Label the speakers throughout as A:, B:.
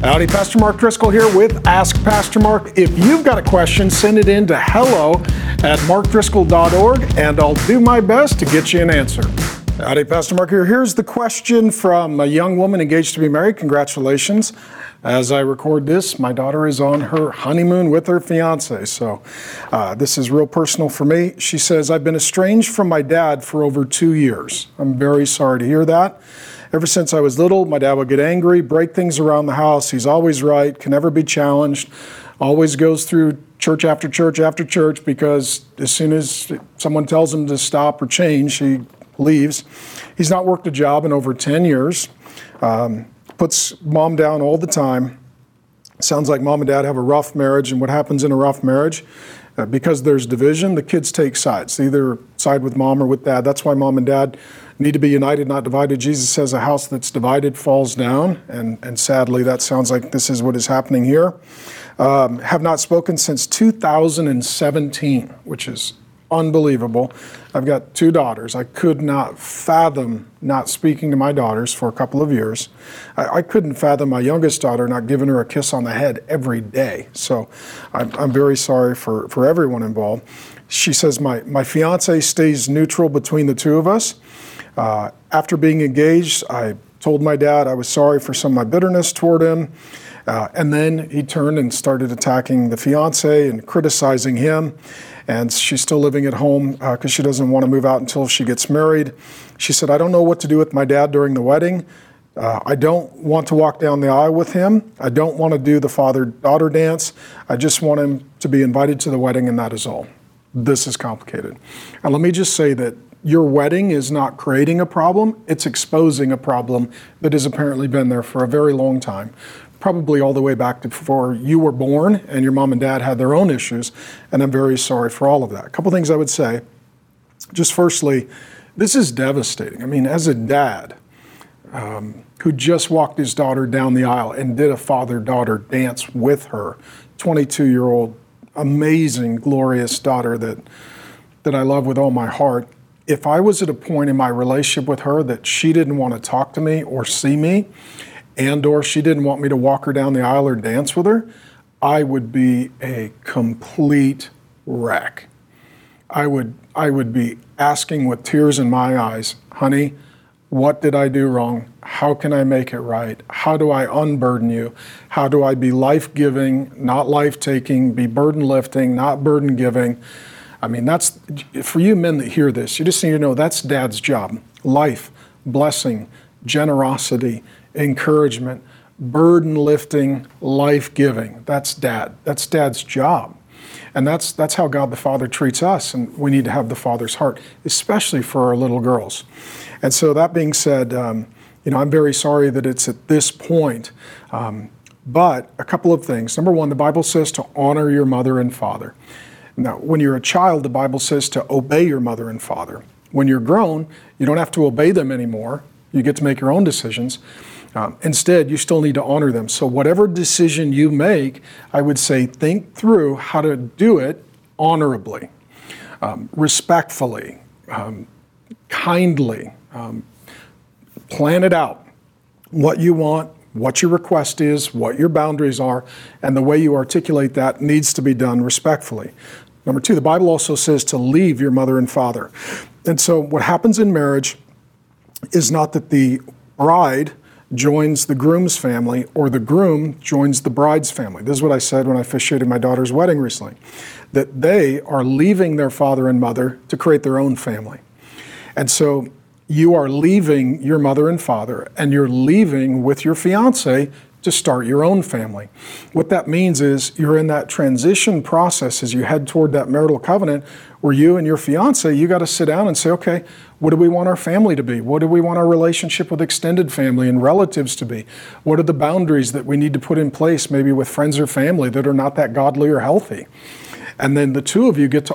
A: Howdy, Pastor Mark Driscoll here with Ask Pastor Mark. If you've got a question, send it in to hello at markdriscoll.org and I'll do my best to get you an answer. Howdy, Pastor Mark here. Here's the question from a young woman engaged to be married. Congratulations. As I record this, my daughter is on her honeymoon with her fiance. So uh, this is real personal for me. She says, I've been estranged from my dad for over two years. I'm very sorry to hear that. Ever since I was little, my dad would get angry, break things around the house. He's always right, can never be challenged, always goes through church after church after church because as soon as someone tells him to stop or change, he leaves. He's not worked a job in over 10 years. Um, puts mom down all the time. Sounds like mom and dad have a rough marriage, and what happens in a rough marriage? Uh, because there's division, the kids take sides, either side with mom or with dad. That's why mom and dad need to be united, not divided. Jesus says a house that's divided falls down, and, and sadly, that sounds like this is what is happening here. Um, have not spoken since 2017, which is unbelievable. I've got two daughters. I could not fathom not speaking to my daughters for a couple of years. I, I, couldn't fathom my youngest daughter not giving her a kiss on the head every day. So I'm, I'm very sorry for, for everyone involved. She says, my, my fiance stays neutral between the two of us. Uh, after being engaged, I told my dad I was sorry for some of my bitterness toward him. Uh, and then he turned and started attacking the fiance and criticizing him and she's still living at home because uh, she doesn't want to move out until she gets married. She said, I don't know what to do with my dad during the wedding. Uh, I don't want to walk down the aisle with him. I don't want to do the father daughter dance. I just want him to be invited to the wedding, and that is all. This is complicated. And let me just say that your wedding is not creating a problem, it's exposing a problem that has apparently been there for a very long time probably all the way back to before you were born and your mom and dad had their own issues. And I'm very sorry for all of that. A couple things I would say. Just firstly, this is devastating. I mean, as a dad um, who just walked his daughter down the aisle and did a father daughter dance with her, 22 year old, amazing, glorious daughter that, that I love with all my heart. If I was at a point in my relationship with her that she didn't want to talk to me or see me, and or she didn't want me to walk her down the aisle or dance with her, I would be a complete wreck. I would I would be asking with tears in my eyes, honey, what did I do wrong? How can I make it right? How do I unburden you? How do I be life giving, not life taking, be burden lifting, not burden giving? I mean, that's for you men that hear this, you just need to know that's dad's job life, blessing, generosity, encouragement, burden lifting, life giving. That's dad. That's dad's job. And that's, that's how God the Father treats us. And we need to have the Father's heart, especially for our little girls. And so, that being said, um, you know, I'm very sorry that it's at this point. Um, but a couple of things. Number one, the Bible says to honor your mother and father. Now, when you're a child, the Bible says to obey your mother and father. When you're grown, you don't have to obey them anymore. You get to make your own decisions. Um, instead, you still need to honor them. So, whatever decision you make, I would say think through how to do it honorably, um, respectfully, um, kindly. Um, plan it out. What you want, what your request is, what your boundaries are, and the way you articulate that needs to be done respectfully. Number two, the Bible also says to leave your mother and father. And so, what happens in marriage is not that the bride joins the groom's family or the groom joins the bride's family. This is what I said when I officiated my daughter's wedding recently that they are leaving their father and mother to create their own family. And so you are leaving your mother and father and you're leaving with your fiance to start your own family. What that means is you're in that transition process as you head toward that marital covenant where you and your fiance, you got to sit down and say, okay, what do we want our family to be? What do we want our relationship with extended family and relatives to be? What are the boundaries that we need to put in place, maybe with friends or family that are not that godly or healthy? And then the two of you get to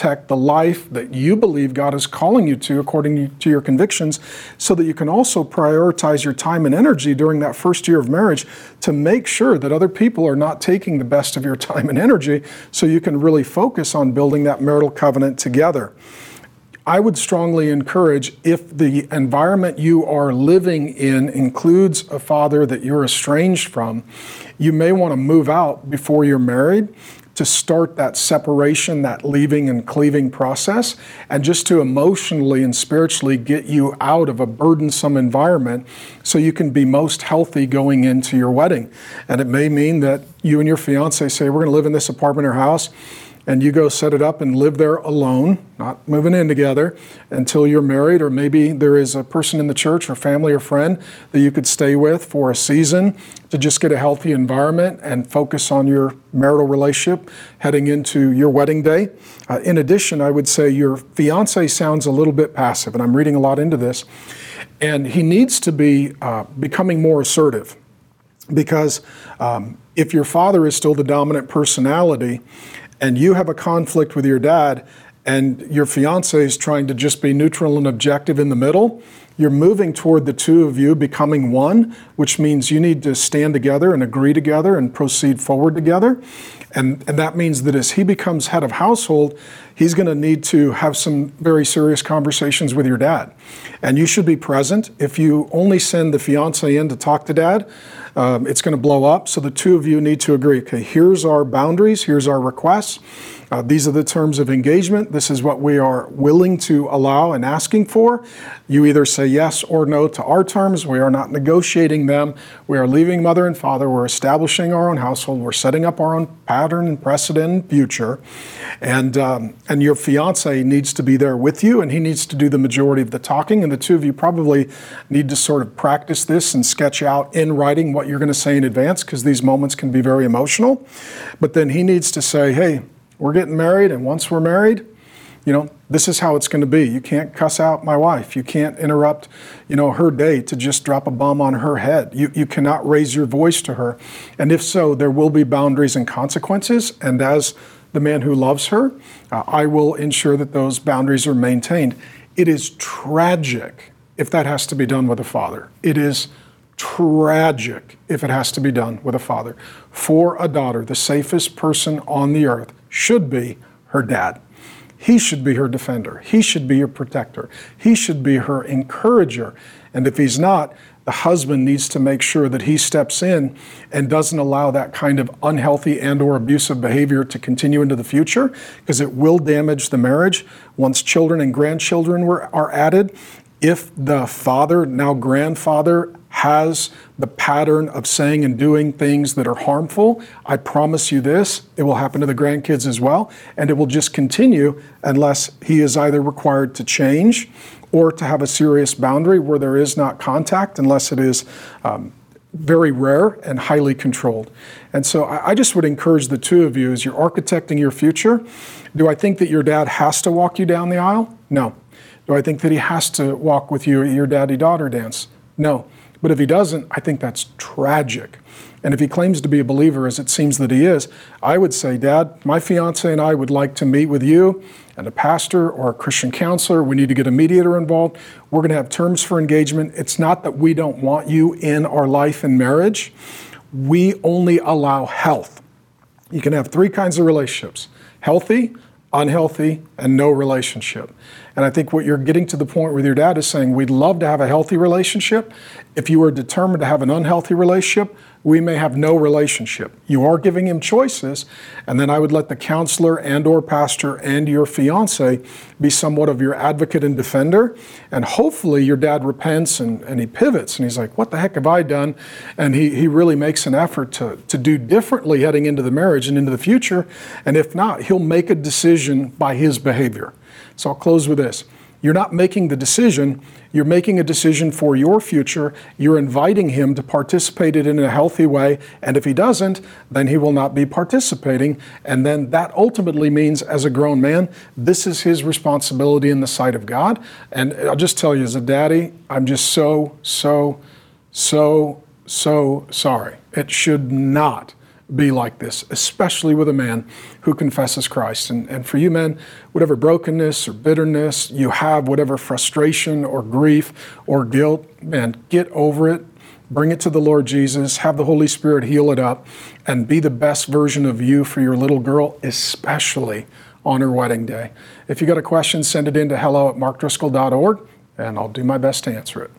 A: architect the life that you believe God is calling you to according to your convictions, so that you can also prioritize your time and energy during that first year of marriage to make sure that other people are not taking the best of your time and energy so you can really focus on building that marital covenant together. I would strongly encourage if the environment you are living in includes a father that you're estranged from, you may want to move out before you're married to start that separation, that leaving and cleaving process, and just to emotionally and spiritually get you out of a burdensome environment so you can be most healthy going into your wedding. And it may mean that you and your fiance say, We're going to live in this apartment or house and you go set it up and live there alone, not moving in together until you're married, or maybe there is a person in the church or family or friend that you could stay with for a season to just get a healthy environment and focus on your marital relationship heading into your wedding day. Uh, in addition, I would say your fiance sounds a little bit passive, and I'm reading a lot into this, and he needs to be uh, becoming more assertive because um, if your father is still the dominant personality, and you have a conflict with your dad and your fiance is trying to just be neutral and objective in the middle, you're moving toward the two of you becoming one, which means you need to stand together and agree together and proceed forward together. And, and that means that as he becomes head of household, he's going to need to have some very serious conversations with your dad. And you should be present. If you only send the fiance in to talk to dad, um, it's going to blow up. So the two of you need to agree okay, here's our boundaries, here's our requests. Uh, these are the terms of engagement. This is what we are willing to allow and asking for. You either say yes or no to our terms. We are not negotiating them. We are leaving mother and father. We're establishing our own household. We're setting up our own pattern and precedent and future. And, um, and your fiance needs to be there with you, and he needs to do the majority of the talking. And the two of you probably need to sort of practice this and sketch out in writing what you're going to say in advance because these moments can be very emotional. But then he needs to say, hey, we're getting married, and once we're married, you know, this is how it's going to be. You can't cuss out my wife. You can't interrupt, you know, her day to just drop a bomb on her head. You, you cannot raise your voice to her. And if so, there will be boundaries and consequences. And as the man who loves her, uh, I will ensure that those boundaries are maintained. It is tragic if that has to be done with a father. It is tragic if it has to be done with a father. For a daughter, the safest person on the earth should be her dad. He should be her defender. He should be her protector. He should be her encourager. And if he's not, the husband needs to make sure that he steps in and doesn't allow that kind of unhealthy and or abusive behavior to continue into the future because it will damage the marriage once children and grandchildren were, are added if the father now grandfather has the pattern of saying and doing things that are harmful, I promise you this, it will happen to the grandkids as well. And it will just continue unless he is either required to change or to have a serious boundary where there is not contact, unless it is um, very rare and highly controlled. And so I, I just would encourage the two of you as you're architecting your future. Do I think that your dad has to walk you down the aisle? No. Do I think that he has to walk with you at your daddy daughter dance? No. But if he doesn't, I think that's tragic. And if he claims to be a believer, as it seems that he is, I would say, Dad, my fiance and I would like to meet with you and a pastor or a Christian counselor. We need to get a mediator involved. We're going to have terms for engagement. It's not that we don't want you in our life and marriage, we only allow health. You can have three kinds of relationships healthy, unhealthy, and no relationship. And I think what you're getting to the point with your dad is saying, we'd love to have a healthy relationship. If you are determined to have an unhealthy relationship, we may have no relationship. You are giving him choices, and then I would let the counselor and or pastor and your fiance be somewhat of your advocate and defender. And hopefully your dad repents and, and he pivots and he's like, what the heck have I done? And he, he really makes an effort to, to do differently heading into the marriage and into the future. And if not, he'll make a decision by his behavior. So I'll close with this. You're not making the decision, you're making a decision for your future. You're inviting him to participate in it in a healthy way. And if he doesn't, then he will not be participating. And then that ultimately means, as a grown man, this is his responsibility in the sight of God. And I'll just tell you, as a daddy, I'm just so, so, so, so sorry. It should not be like this, especially with a man who confesses Christ. And, and for you men, whatever brokenness or bitterness you have, whatever frustration or grief or guilt, man, get over it. Bring it to the Lord Jesus, have the Holy Spirit heal it up, and be the best version of you for your little girl, especially on her wedding day. If you got a question, send it in to hello at markdriscoll.org and I'll do my best to answer it.